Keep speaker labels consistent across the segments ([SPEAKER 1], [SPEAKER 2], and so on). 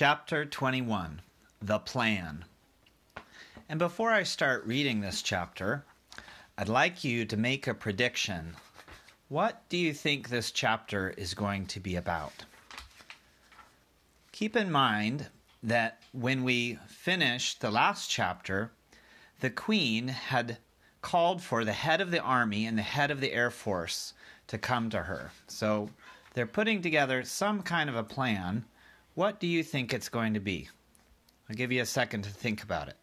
[SPEAKER 1] Chapter 21 The Plan. And before I start reading this chapter, I'd like you to make a prediction. What do you think this chapter is going to be about? Keep in mind that when we finished the last chapter, the Queen had called for the head of the army and the head of the air force to come to her. So they're putting together some kind of a plan. What do you think it's going to be? I'll give you a second to think about it.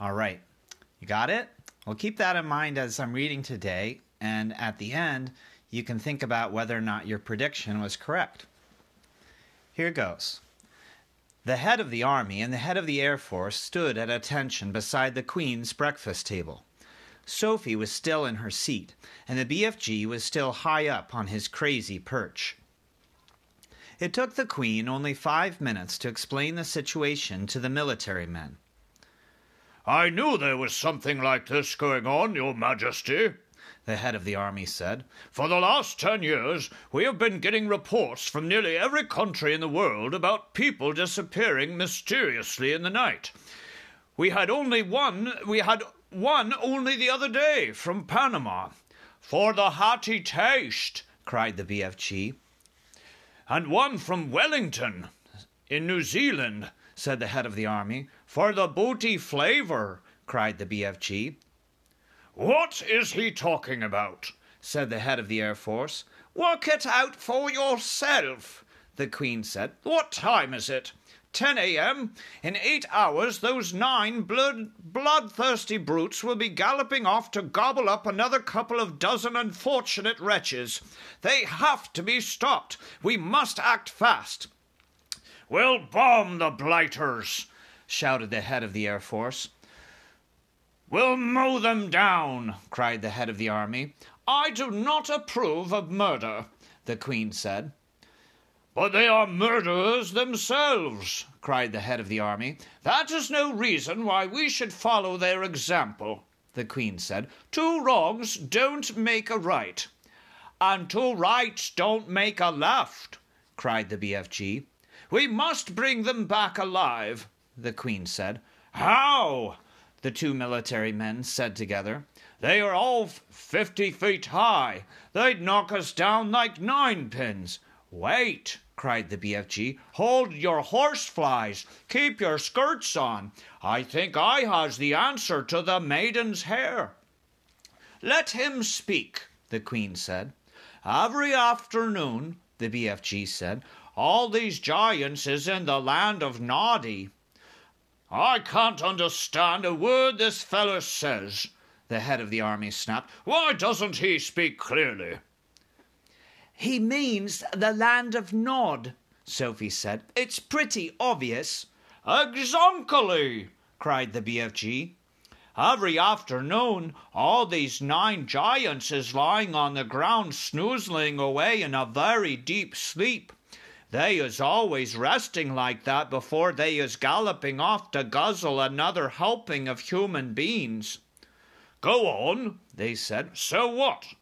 [SPEAKER 1] All right. You got it? Well, keep that in mind as I'm reading today, and at the end, you can think about whether or not your prediction was correct. Here goes. The head of the army and the head of the air force stood at attention beside the Queen's breakfast table. Sophie was still in her seat, and the BFG was still high up on his crazy perch. It took the Queen only five minutes to explain the situation to the military men.
[SPEAKER 2] I knew there was something like this going on, Your Majesty, the head of the army said. For the last ten years, we have been getting reports from nearly every country in the world about people disappearing mysteriously in the night. We had only one, we had one only the other day from Panama. For the hearty taste, cried the BFG. And one from Wellington, in New Zealand, said the head of the army. For the booty flavor, cried the BFG. What is he talking about? said the head of the Air Force. Work it out for yourself, the Queen said. What time is it? 10 a.m. In eight hours, those nine blood, bloodthirsty brutes will be galloping off to gobble up another couple of dozen unfortunate wretches. They have to be stopped. We must act fast. We'll bomb the blighters, shouted the head of the Air Force. We'll mow them down, cried the head of the army. I do not approve of murder, the Queen said. But they are murderers themselves, cried the head of the army. That is no reason why we should follow their example, the Queen said. Two wrongs don't make a right. And two rights don't make a left, cried the BFG. We must bring them back alive, the Queen said. How? the two military men said together. They are all fifty feet high. They'd knock us down like ninepins. Wait, cried the BFG. Hold your horseflies. Keep your skirts on. I think I has the answer to the maiden's hair. Let him speak, the Queen said. Every afternoon, the BFG said, all these giants is in the land of Noddy. I can't understand a word this fellow says, the head of the army snapped. Why doesn't he speak clearly?
[SPEAKER 3] He means the land of Nod, Sophie said. It's pretty obvious.
[SPEAKER 2] Exactly, cried the BFG. Every afternoon, all these nine giants is lying on the ground snoozling away in a very deep sleep. They is always resting like that before they is galloping off to guzzle another helping of human beings. Go on, they said. So what?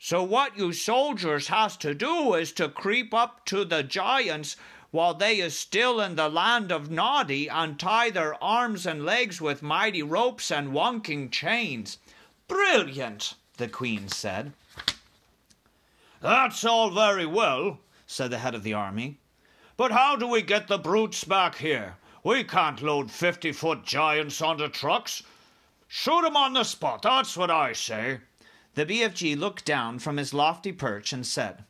[SPEAKER 2] So what you soldiers has to do is to creep up to the giants while they is still in the land of Noddy and tie their arms and legs with mighty ropes and wonking chains. Brilliant, the queen said. That's all very well, said the head of the army. But how do we get the brutes back here? We can't load fifty foot giants onto trucks. Shoot 'em on the spot, that's what I say.
[SPEAKER 1] The BFG looked down from his lofty perch and said,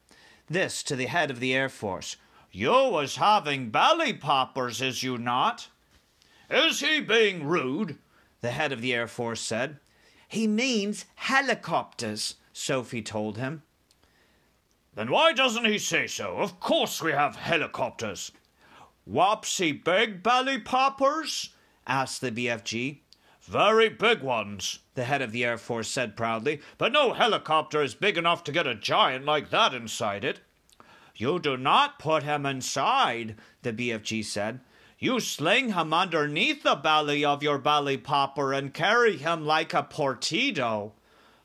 [SPEAKER 1] This to the head of the Air Force.
[SPEAKER 2] You was having belly poppers, is you not? Is he being rude? The head of the Air Force said.
[SPEAKER 3] He means helicopters, Sophie told him.
[SPEAKER 2] Then why doesn't he say so? Of course we have helicopters. Whoppsy big belly poppers? asked the BFG. Very big ones, the head of the Air Force said proudly, but no helicopter is big enough to get a giant like that inside it. You do not put him inside, the BFG said. You sling him underneath the belly of your belly popper and carry him like a portido.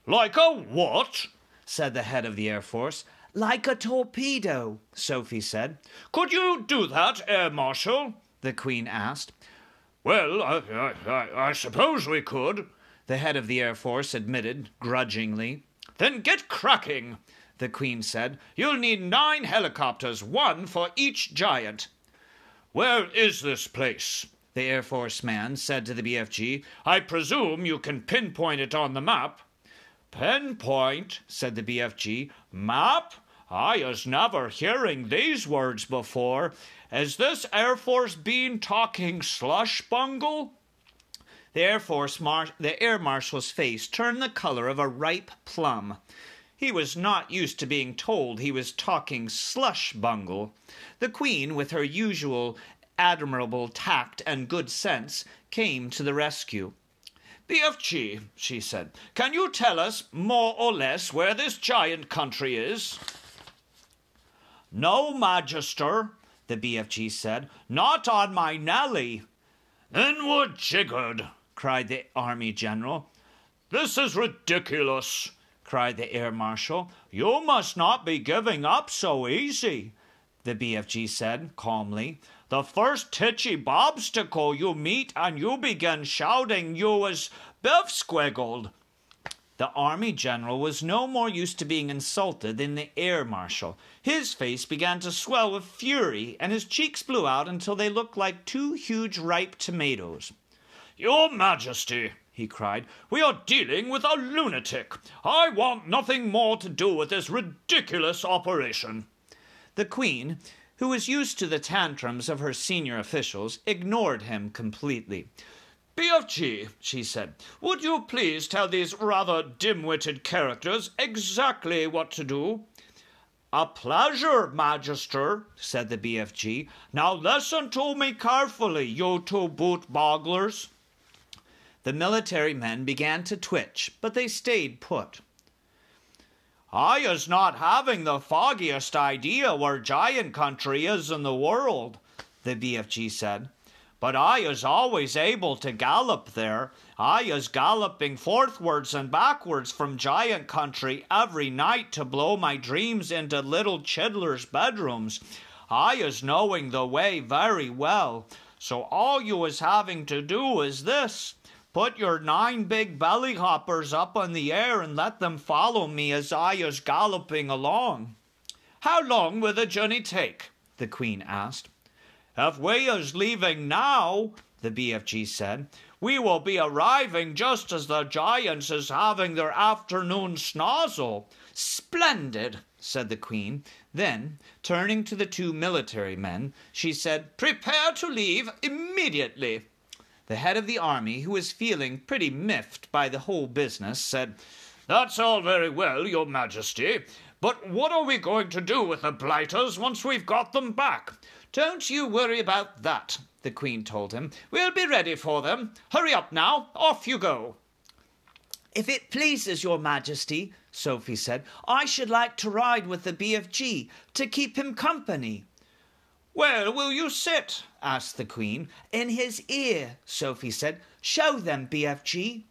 [SPEAKER 2] Like a what? said the head of the Air Force.
[SPEAKER 3] Like a torpedo, Sophie said.
[SPEAKER 2] Could you do that, Air Marshal?
[SPEAKER 3] The Queen asked.
[SPEAKER 2] Well, I, I, I suppose we could,
[SPEAKER 3] the head of the Air Force admitted grudgingly.
[SPEAKER 2] Then get cracking, the Queen said. You'll need nine helicopters, one for each giant. Where is this place? The Air Force man said to the BFG. I presume you can pinpoint it on the map. Pinpoint, said the BFG. Map? I was never hearing these words before. Is this Air Force bean talking slush bungle?
[SPEAKER 3] The Air Force Mar- the Air Marshal's face turned the color of a ripe plum. He was not used to being told he was talking slush bungle. The Queen, with her usual admirable tact and good sense, came to the rescue.
[SPEAKER 2] BFG, she said, can you tell us more or less where this giant country is?
[SPEAKER 3] No, Majester, the BFG said. Not on my Nelly.
[SPEAKER 2] We're jiggered,
[SPEAKER 3] cried the Army General.
[SPEAKER 2] This is ridiculous
[SPEAKER 3] cried the air marshal. You must not be giving up so easy, the BFG said calmly. The first titchy bobstacle you meet and you begin shouting you was biff-squiggled. The army general was no more used to being insulted than the air marshal. His face began to swell with fury, and his cheeks blew out until they looked like two huge ripe tomatoes.
[SPEAKER 2] Your Majesty, he cried. We are dealing with a lunatic. I want nothing more to do with this ridiculous operation.
[SPEAKER 3] The Queen, who was used to the tantrums of her senior officials, ignored him completely.
[SPEAKER 2] BFG, she said, would you please tell these rather dim witted characters exactly what to do?
[SPEAKER 3] A pleasure, Majester, said the BFG. Now listen to me carefully, you two boot bogglers. The military men began to twitch, but they stayed put.
[SPEAKER 2] I is not having the foggiest idea where giant country is in the world, the BFG said. But I is always able to gallop there. I is galloping forthwards and backwards from giant country every night to blow my dreams into little chiddlers' bedrooms. I is knowing the way very well. So all you is having to do is this Put your nine big belly hoppers up in the air and let them follow me as I is galloping along.
[SPEAKER 3] How long will the journey take? the Queen asked.
[SPEAKER 2] If we is leaving now, the BFG said, we will be arriving just as the giants is having their afternoon snozzle.
[SPEAKER 3] Splendid, said the Queen. Then, turning to the two military men, she said, Prepare to leave immediately. The head of the army, who was feeling pretty miffed by the whole business, said,
[SPEAKER 2] That's all very well, your majesty, but what are we going to do with the blighters once we've got them back?
[SPEAKER 3] Don't you worry about that, the queen told him. We'll be ready for them. Hurry up now, off you go. If it pleases your majesty, Sophie said, I should like to ride with the BFG to keep him company.
[SPEAKER 2] Where will you sit?
[SPEAKER 3] asked the Queen. In his ear, Sophie said. Show them, BFG.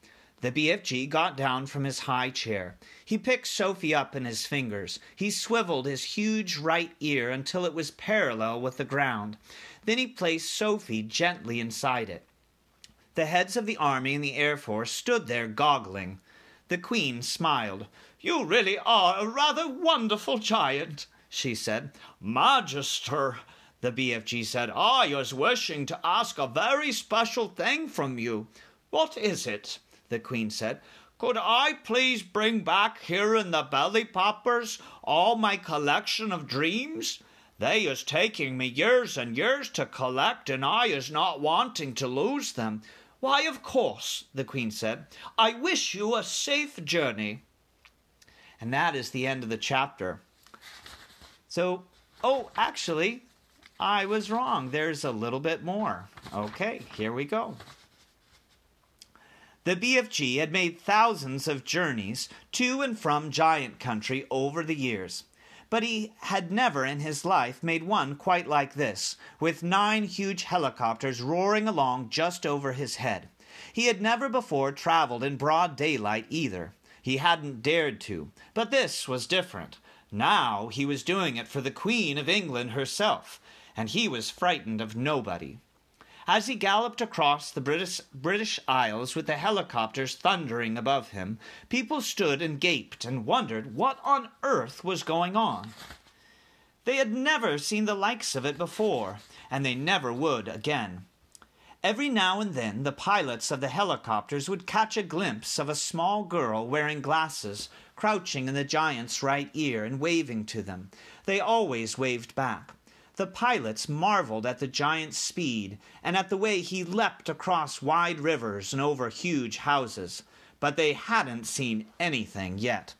[SPEAKER 3] The BFG got down from his high chair. He picked Sophie up in his fingers. He swiveled his huge right ear until it was parallel with the ground. Then he placed Sophie gently inside it. The heads of the army and the air force stood there goggling. The Queen smiled. You really are a rather wonderful giant, she said.
[SPEAKER 2] Majester, the BFG said, I was wishing to ask a very special thing from you.
[SPEAKER 3] What is it? The Queen said.
[SPEAKER 2] Could I please bring back here in the belly poppers all my collection of dreams? They is taking me years and years to collect, and I is not wanting to lose them.
[SPEAKER 3] Why, of course, the Queen said. I wish you a safe journey. And that is the end of the chapter. So, oh, actually, I was wrong. There's a little bit more. Okay, here we go. The BFG had made thousands of journeys to and from giant country over the years, but he had never in his life made one quite like this, with nine huge helicopters roaring along just over his head. He had never before traveled in broad daylight either. He hadn't dared to, but this was different. Now he was doing it for the Queen of England herself, and he was frightened of nobody. As he galloped across the British, British Isles with the helicopters thundering above him, people stood and gaped and wondered what on earth was going on. They had never seen the likes of it before, and they never would again. Every now and then the pilots of the helicopters would catch a glimpse of a small girl wearing glasses, crouching in the giant's right ear and waving to them. They always waved back. The pilots marveled at the giant's speed and at the way he leapt across wide rivers and over huge houses, but they hadn't seen anything yet.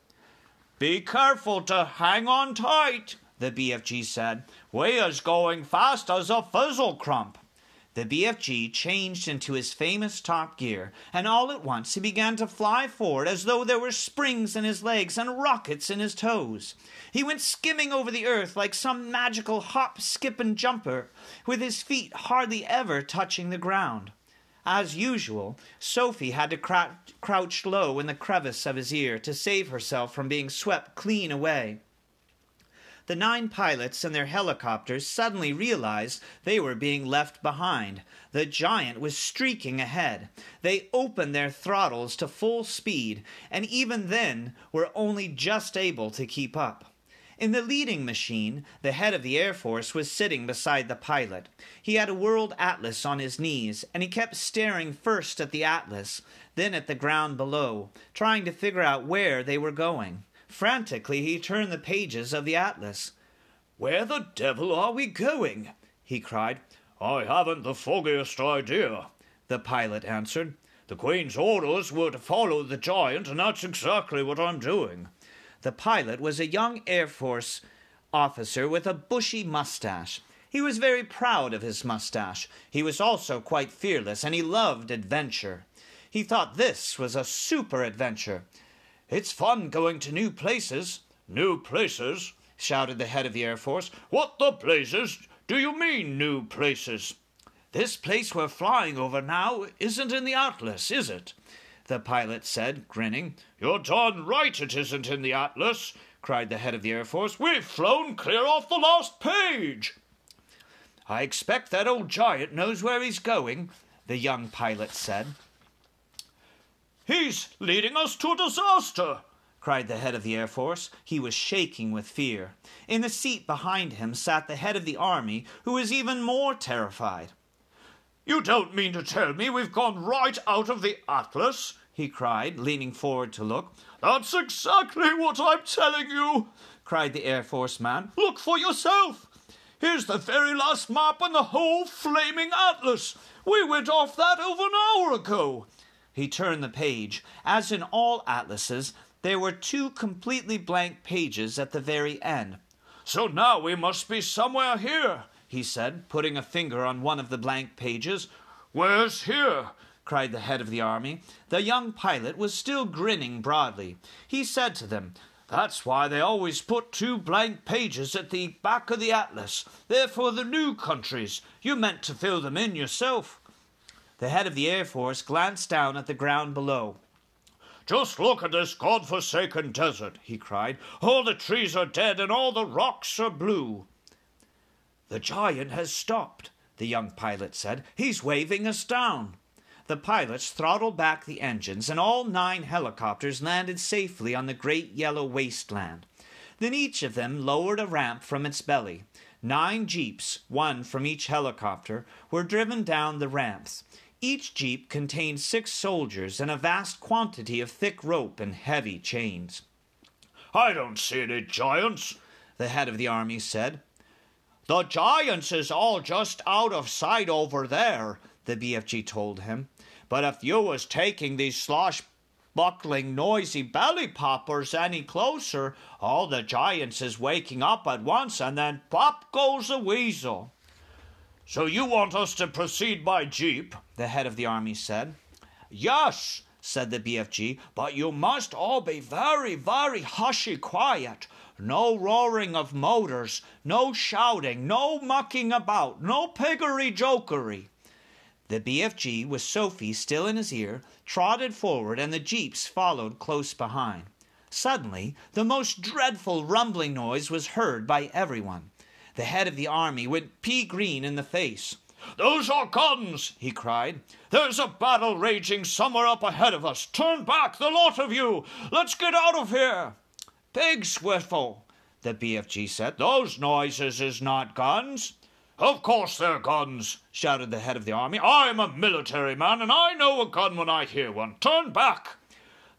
[SPEAKER 2] Be careful to hang on tight, the BFG said. We is going fast as a fizzle crump.
[SPEAKER 3] The BFG changed into his famous top gear, and all at once he began to fly forward as though there were springs in his legs and rockets in his toes. He went skimming over the earth like some magical hop, skip, and jumper, with his feet hardly ever touching the ground. As usual, Sophie had to crouch low in the crevice of his ear to save herself from being swept clean away the nine pilots and their helicopters suddenly realized they were being left behind. The giant was streaking ahead. They opened their throttles to full speed, and even then were only just able to keep up. In the leading machine, the head of the Air Force was sitting beside the pilot. He had a world atlas on his knees, and he kept staring first at the atlas, then at the ground below, trying to figure out where they were going. Frantically, he turned the pages of the atlas.
[SPEAKER 2] Where the devil are we going? he cried. I haven't the foggiest idea, the pilot answered. The Queen's orders were to follow the giant, and that's exactly what I'm doing.
[SPEAKER 3] The pilot was a young Air Force officer with a bushy mustache. He was very proud of his mustache. He was also quite fearless, and he loved adventure. He thought this was a super adventure.
[SPEAKER 2] It's fun going to new places. New places? shouted the head of the Air Force. What the blazes do you mean, new places?
[SPEAKER 3] This place we're flying over now isn't in the Atlas, is it? The pilot said, grinning.
[SPEAKER 2] You're darn right it isn't in the Atlas, cried the head of the Air Force. We've flown clear off the last page.
[SPEAKER 3] I expect that old giant knows where he's going, the young pilot said.
[SPEAKER 2] He's leading us to disaster,
[SPEAKER 3] cried the head of the Air Force. He was shaking with fear. In the seat behind him sat the head of the Army, who was even more terrified.
[SPEAKER 2] You don't mean to tell me we've gone right out of the Atlas? he cried, leaning forward to look. That's exactly what I'm telling you, cried the Air Force man. Look for yourself. Here's the very last map in the whole flaming Atlas. We went off that over an hour ago.
[SPEAKER 3] He turned the page. As in all atlases, there were two completely blank pages at the very end.
[SPEAKER 2] So now we must be somewhere here, he said, putting a finger on one of the blank pages. Where's here? cried the head of the army.
[SPEAKER 3] The young pilot was still grinning broadly. He said to them,
[SPEAKER 2] That's why they always put two blank pages at the back of the atlas. They're for the new countries. You meant to fill them in yourself.
[SPEAKER 3] The head of the Air Force glanced down at the ground below.
[SPEAKER 2] Just look at this god-forsaken desert, he cried. All the trees are dead and all the rocks are blue.
[SPEAKER 3] The giant has stopped, the young pilot said. He's waving us down. The pilots throttled back the engines, and all nine helicopters landed safely on the great yellow wasteland. Then each of them lowered a ramp from its belly. Nine jeeps, one from each helicopter, were driven down the ramps. Each jeep contained six soldiers and a vast quantity of thick rope and heavy chains.
[SPEAKER 2] I don't see any giants, the head of the army said.
[SPEAKER 3] The giants is all just out of sight over there, the BFG told him. But if you was taking these slosh buckling, noisy belly poppers any closer, all the giants is waking up at once, and then pop goes the weasel.
[SPEAKER 2] So you want us to proceed by jeep? The head of the army said.
[SPEAKER 3] Yes, said the BFG, but you must all be very, very hushy quiet. No roaring of motors, no shouting, no mucking about, no piggery jokery. The BFG, with Sophie still in his ear, trotted forward, and the jeeps followed close behind. Suddenly, the most dreadful rumbling noise was heard by everyone. The head of the army went pea green in the face.
[SPEAKER 2] Those are guns, he cried. There's a battle raging somewhere up ahead of us. Turn back, the lot of you. Let's get out of here.
[SPEAKER 3] Pig Swiffle, the BFG said.
[SPEAKER 2] Those noises is not guns. Of course they're guns, shouted the head of the army. I'm a military man, and I know a gun when I hear one. Turn back.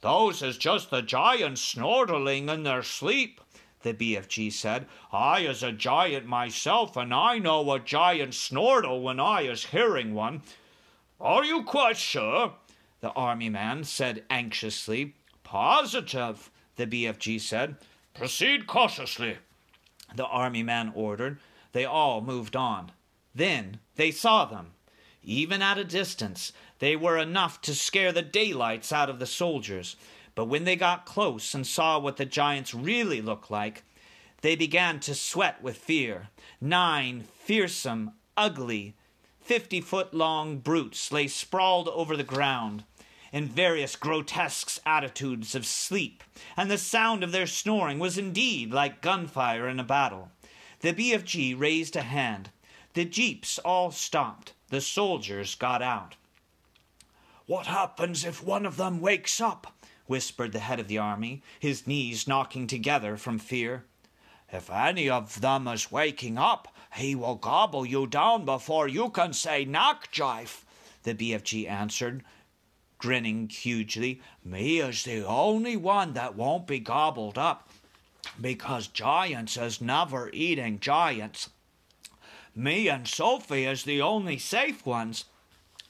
[SPEAKER 2] Those is just the giants snortling in their sleep the BFG said. I is a giant myself, and I know a giant snortle when I is hearing one. Are you quite sure? The army man said anxiously. Positive, the BFG said. Proceed cautiously, the army man ordered. They all moved on. Then they saw them. Even at a distance, they were enough to scare the daylights out of the soldiers. But when they got close and saw what the giants really looked like, they began to sweat with fear. Nine fearsome, ugly, fifty foot long brutes lay sprawled over the ground in various grotesque attitudes of sleep, and the sound of their snoring was indeed like gunfire in a battle. The BFG raised a hand. The jeeps all stopped. The soldiers got out. What happens if one of them wakes up? Whispered the head of the army, his knees knocking together from fear. If any of them is waking up, he will gobble you down before you can say knockjive. the BFG answered, grinning hugely. Me is the only one that won't be gobbled up, because giants is never eating giants. Me and Sophie is the only safe ones,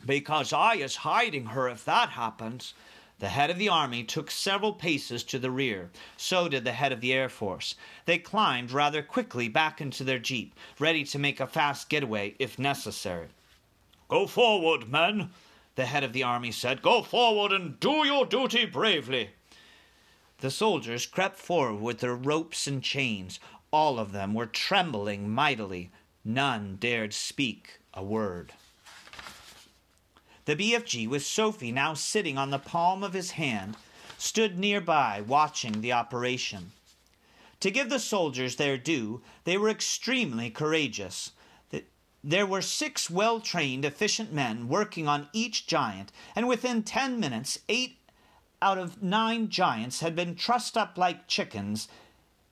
[SPEAKER 2] because I is hiding her if that happens. The head of the army took several paces to the rear. So did the head of the Air Force. They climbed rather quickly back into their jeep, ready to make a fast getaway if necessary. Go forward, men, the head of the army said. Go forward and do your duty bravely. The soldiers crept forward with their ropes and chains. All of them were trembling mightily. None dared speak a word. The BFG, with Sophie now sitting on the palm of his hand, stood nearby watching the operation. To give the soldiers their due, they were extremely courageous. There were six well trained, efficient men working on each giant, and within ten minutes, eight out of nine giants had been trussed up like chickens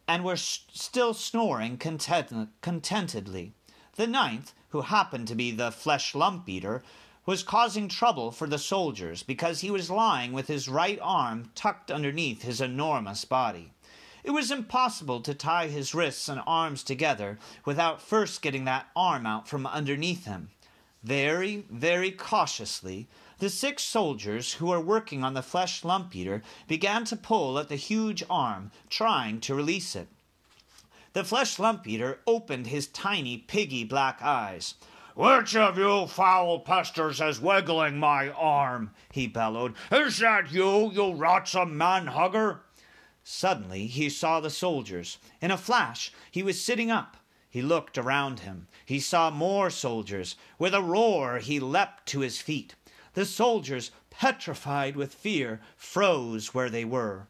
[SPEAKER 2] and were still snoring content- contentedly. The ninth, who happened to be the flesh lump eater, was causing trouble for the soldiers because he was lying with his right arm tucked underneath his enormous body. It was impossible to tie his wrists and arms together without first getting that arm out from underneath him. Very, very cautiously, the six soldiers who were working on the flesh lump eater began to pull at the huge arm, trying to release it. The flesh lump eater opened his tiny, piggy black eyes. Which of you foul pesters is wiggling my arm? he bellowed. Is that you, you rotsome man hugger? Suddenly he saw the soldiers. In a flash he was sitting up. He looked around him. He saw more soldiers. With a roar he leapt to his feet. The soldiers, petrified with fear, froze where they were.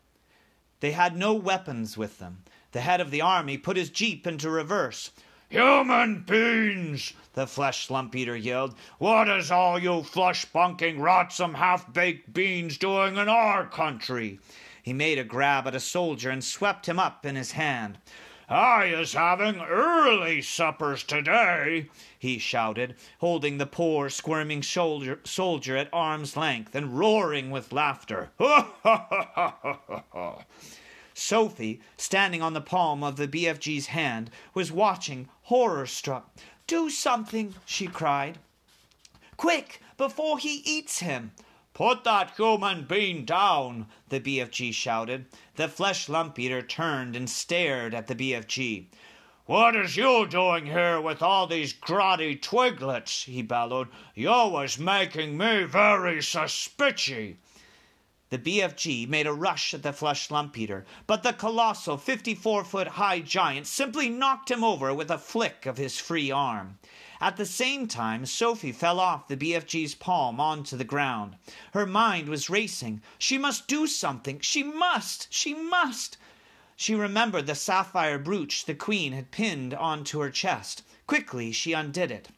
[SPEAKER 2] They had no weapons with them. The head of the army put his jeep into reverse. Human beings! the flesh lump eater yelled. What is all you flesh bunking, rotsome, half baked beans doing in our country? He made a grab at a soldier and swept him up in his hand. I is having early suppers today, he shouted, holding the poor, squirming soldier, soldier at arm's length and roaring with laughter. Ha ha ha ha ha ha! Sophie, standing on the palm of the BFG's hand, was watching, horror struck. Do something, she cried. Quick, before he eats him. Put that human being down, the BFG shouted. The flesh lump eater turned and stared at the BFG. What is you doing here with all these grotty twiglets? he bellowed. You was making me very suspicious.
[SPEAKER 3] The BFG made a rush at the flesh lump eater, but the colossal 54 foot high giant simply knocked him over with a flick of his free arm. At the same time, Sophie fell off the BFG's palm onto the ground. Her mind was racing. She must do something. She must. She must. She remembered the sapphire brooch the queen had pinned onto her chest. Quickly she undid it.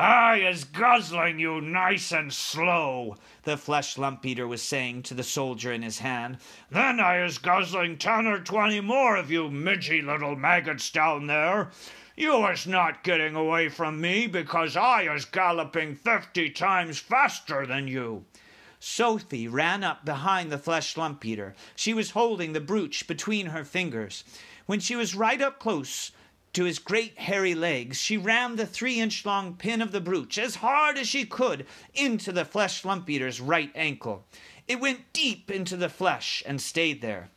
[SPEAKER 2] I is guzzling you nice and slow,
[SPEAKER 3] the flesh lump eater was saying to the soldier in his hand.
[SPEAKER 2] Then I is guzzling ten or twenty more of you midgy little maggots down there. You is not getting away from me because I is galloping fifty times faster than you.
[SPEAKER 3] Sophie ran up behind the flesh lump eater. She was holding the brooch between her fingers. When she was right up close, to his great hairy legs, she rammed the three inch long pin of the brooch as hard as she could into the flesh lump eater's right ankle. It went deep into the flesh and stayed there.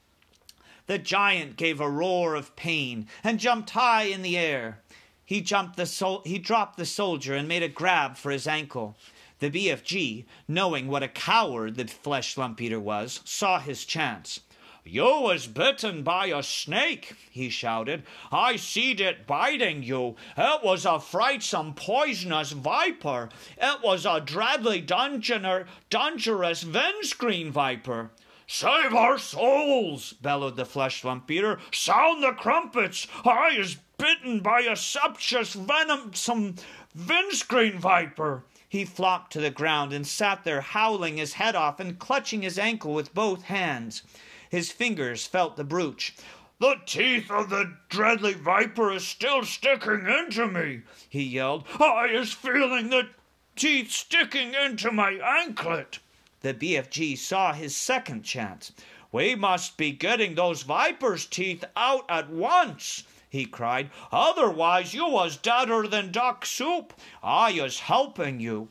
[SPEAKER 3] The giant gave a roar of pain and jumped high in the air. He jumped the sol- he dropped the soldier and made a grab for his ankle. The BFG, knowing what a coward the flesh lump eater was, saw his chance.
[SPEAKER 2] You was bitten by a snake, he shouted. I seed it biting you. It was a frightsome poisonous viper. It was a dreadly dungeoner, dangerous windscreen viper. Save our souls, bellowed the flesh eater. Sound the crumpets. I is bitten by a sumptuous venomsome windscreen viper.
[SPEAKER 3] He flopped to the ground and sat there howling his head off and clutching his ankle with both hands. His fingers felt the brooch.
[SPEAKER 2] The teeth of the dreadly viper is still sticking into me, he yelled. I is feeling the teeth sticking into my anklet.
[SPEAKER 3] The BFG saw his second chance.
[SPEAKER 2] We must be getting those viper's teeth out at once, he cried. Otherwise, you was deader than duck soup. I is helping you.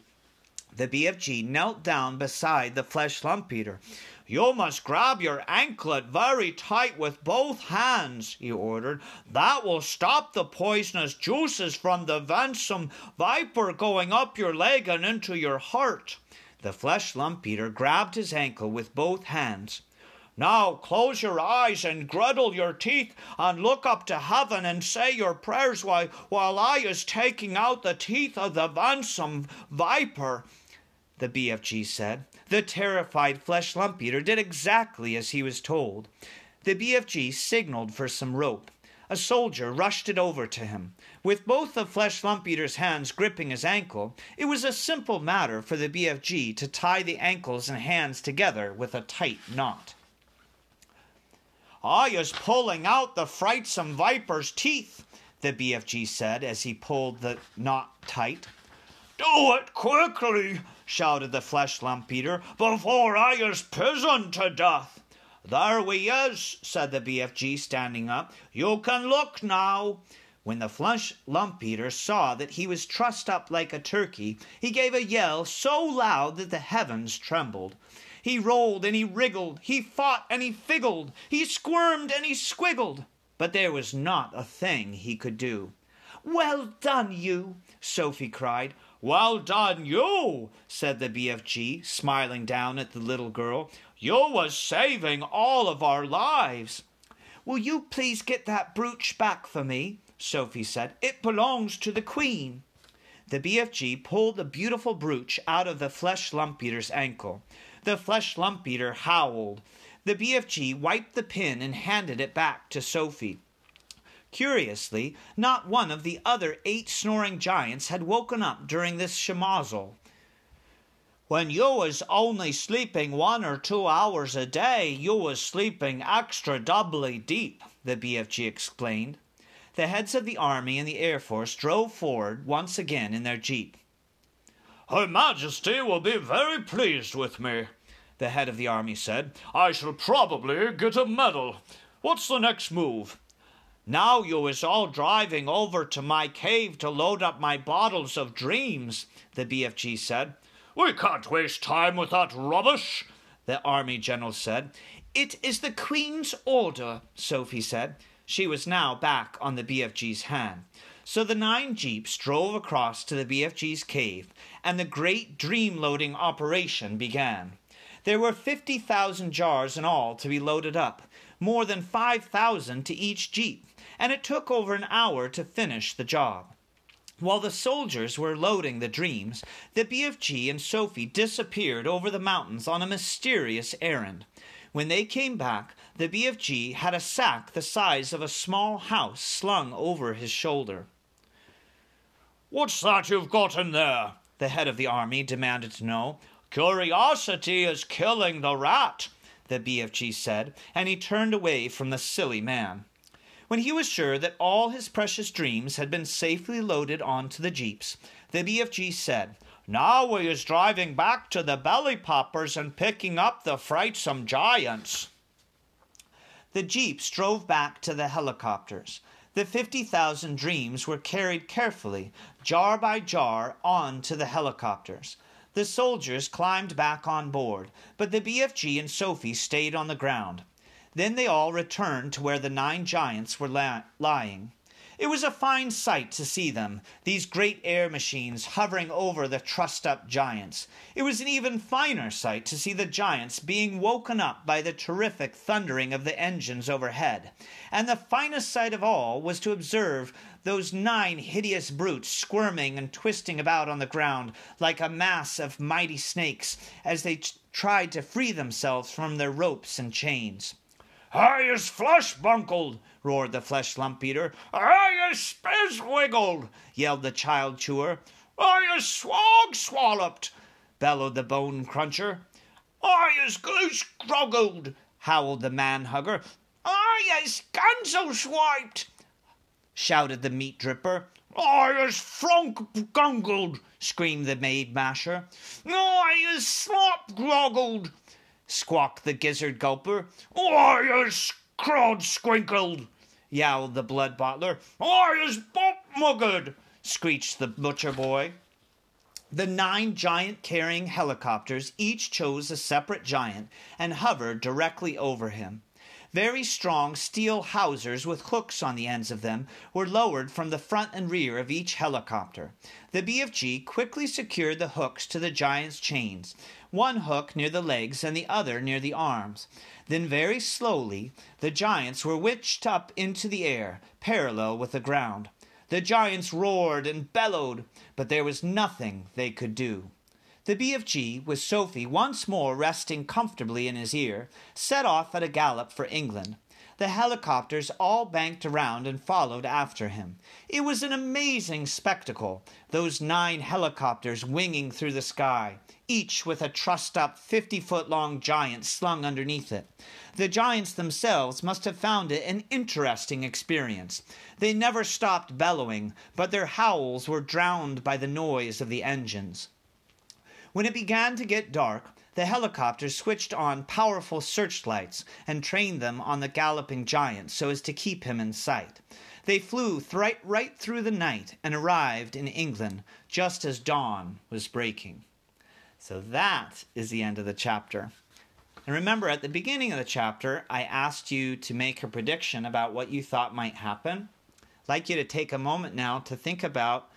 [SPEAKER 3] The BFG knelt down beside the flesh lump eater.
[SPEAKER 2] You must grab your anklet very tight with both hands, he ordered. That will stop the poisonous juices from the venomsome viper going up your leg and into your heart.
[SPEAKER 3] The flesh lump eater grabbed his ankle with both hands.
[SPEAKER 2] Now close your eyes and griddle your teeth and look up to heaven and say your prayers while, while I is taking out the teeth of the venomsome viper,
[SPEAKER 3] the BFG said. The terrified flesh lump eater did exactly as he was told. The BFG signaled for some rope. A soldier rushed it over to him. With both the flesh lump eater's hands gripping his ankle, it was a simple matter for the BFG to tie the ankles and hands together with a tight knot.
[SPEAKER 2] I is pulling out the frightsome viper's teeth,
[SPEAKER 3] the BFG said as he pulled the knot tight.
[SPEAKER 2] Do it quickly, shouted the flesh lump eater, before I is pizened to death.
[SPEAKER 3] There we is, said the BFG, standing up. You can look now. When the flesh lump eater saw that he was trussed up like a turkey, he gave a yell so loud that the heavens trembled. He rolled and he wriggled, he fought and he figgled, he squirmed and he squiggled, but there was not a thing he could do. Well done, you, Sophie cried.
[SPEAKER 2] Well done, you, said the BFG, smiling down at the little girl. You was saving all of our lives.
[SPEAKER 3] Will you please get that brooch back for me? Sophie said. It belongs to the Queen. The BFG pulled the beautiful brooch out of the flesh lump eater's ankle. The flesh lump eater howled. The BFG wiped the pin and handed it back to Sophie. Curiously, not one of the other eight snoring giants had woken up during this schmozzle.
[SPEAKER 2] When you was only sleeping one or two hours a day, you was sleeping extra doubly deep, the BFG explained.
[SPEAKER 3] The heads of the Army and the Air Force drove forward once again in their jeep.
[SPEAKER 2] Her Majesty will be very pleased with me, the head of the Army said. I shall probably get a medal. What's the next move? Now you is all driving over to my cave to load up my bottles of dreams, the BFG said. We can't waste time with that rubbish, the Army General said.
[SPEAKER 3] It is the Queen's order, Sophie said. She was now back on the BFG's hand. So the nine jeeps drove across to the BFG's cave, and the great dream loading operation began. There were 50,000 jars in all to be loaded up, more than 5,000 to each jeep, and it took over an hour to finish the job. While the soldiers were loading the dreams, the BFG and Sophie disappeared over the mountains on a mysterious errand. When they came back, the BFG had a sack the size of a small house slung over his shoulder.
[SPEAKER 2] What's that you've got in there?
[SPEAKER 3] The head of the army demanded to know.
[SPEAKER 2] Curiosity is killing the rat,
[SPEAKER 3] the BFG said, and he turned away from the silly man. When he was sure that all his precious dreams had been safely loaded onto the jeeps, the BFG said,
[SPEAKER 2] Now we is driving back to the belly poppers and picking up the frightsome giants.
[SPEAKER 3] The jeeps drove back to the helicopters. The 50,000 dreams were carried carefully, jar by jar, on to the helicopters. The soldiers climbed back on board, but the BFG and Sophie stayed on the ground. Then they all returned to where the nine giants were la- lying. It was a fine sight to see them, these great air machines hovering over the trussed up giants. It was an even finer sight to see the giants being woken up by the terrific thundering of the engines overhead. And the finest sight of all was to observe those nine hideous brutes squirming and twisting about on the ground like a mass of mighty snakes as they t- tried to free themselves from their ropes and chains.
[SPEAKER 2] I is flesh bunkled, roared the flesh lump eater. I is spiz wiggled, yelled the child chewer. I is swog swalloped, bellowed the bone cruncher. I is goose groggled, howled the man hugger. I is gunso swiped, shouted the meat dripper. I is frunk gungled, screamed the maid masher. I is slop groggled, squawked the gizzard gulper. I is crowd squinkled, yowled the blood bottler. I is bump muggered, screeched the butcher boy.
[SPEAKER 3] The nine giant carrying helicopters each chose a separate giant and hovered directly over him. Very strong steel hawsers with hooks on the ends of them were lowered from the front and rear of each helicopter. The BFG quickly secured the hooks to the giant's chains, one hook near the legs and the other near the arms. Then, very slowly, the giants were witched up into the air, parallel with the ground. The giants roared and bellowed, but there was nothing they could do. The BFG, with Sophie once more resting comfortably in his ear, set off at a gallop for England. The helicopters all banked around and followed after him. It was an amazing spectacle, those nine helicopters winging through the sky, each with a trussed up fifty foot long giant slung underneath it. The giants themselves must have found it an interesting experience. They never stopped bellowing, but their howls were drowned by the noise of the engines. When it began to get dark, the helicopters switched on powerful searchlights and trained them on the galloping giant so as to keep him in sight. They flew th- right through the night and arrived in England just as dawn was breaking. So that is the end of the chapter. And remember, at the beginning of the chapter, I asked you to make a prediction about what you thought might happen. I'd like you to take a moment now to think about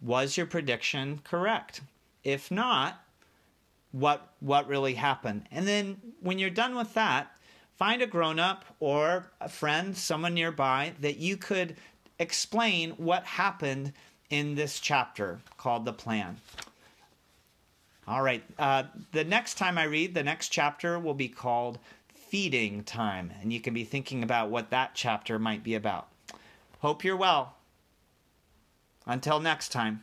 [SPEAKER 3] was your prediction correct? If not, what what really happened? And then when you're done with that, find a grown-up or a friend, someone nearby that you could explain what happened in this chapter called the plan. All right. Uh, the next time I read, the next chapter will be called Feeding Time, and you can be thinking about what that chapter might be about. Hope you're well. Until next time.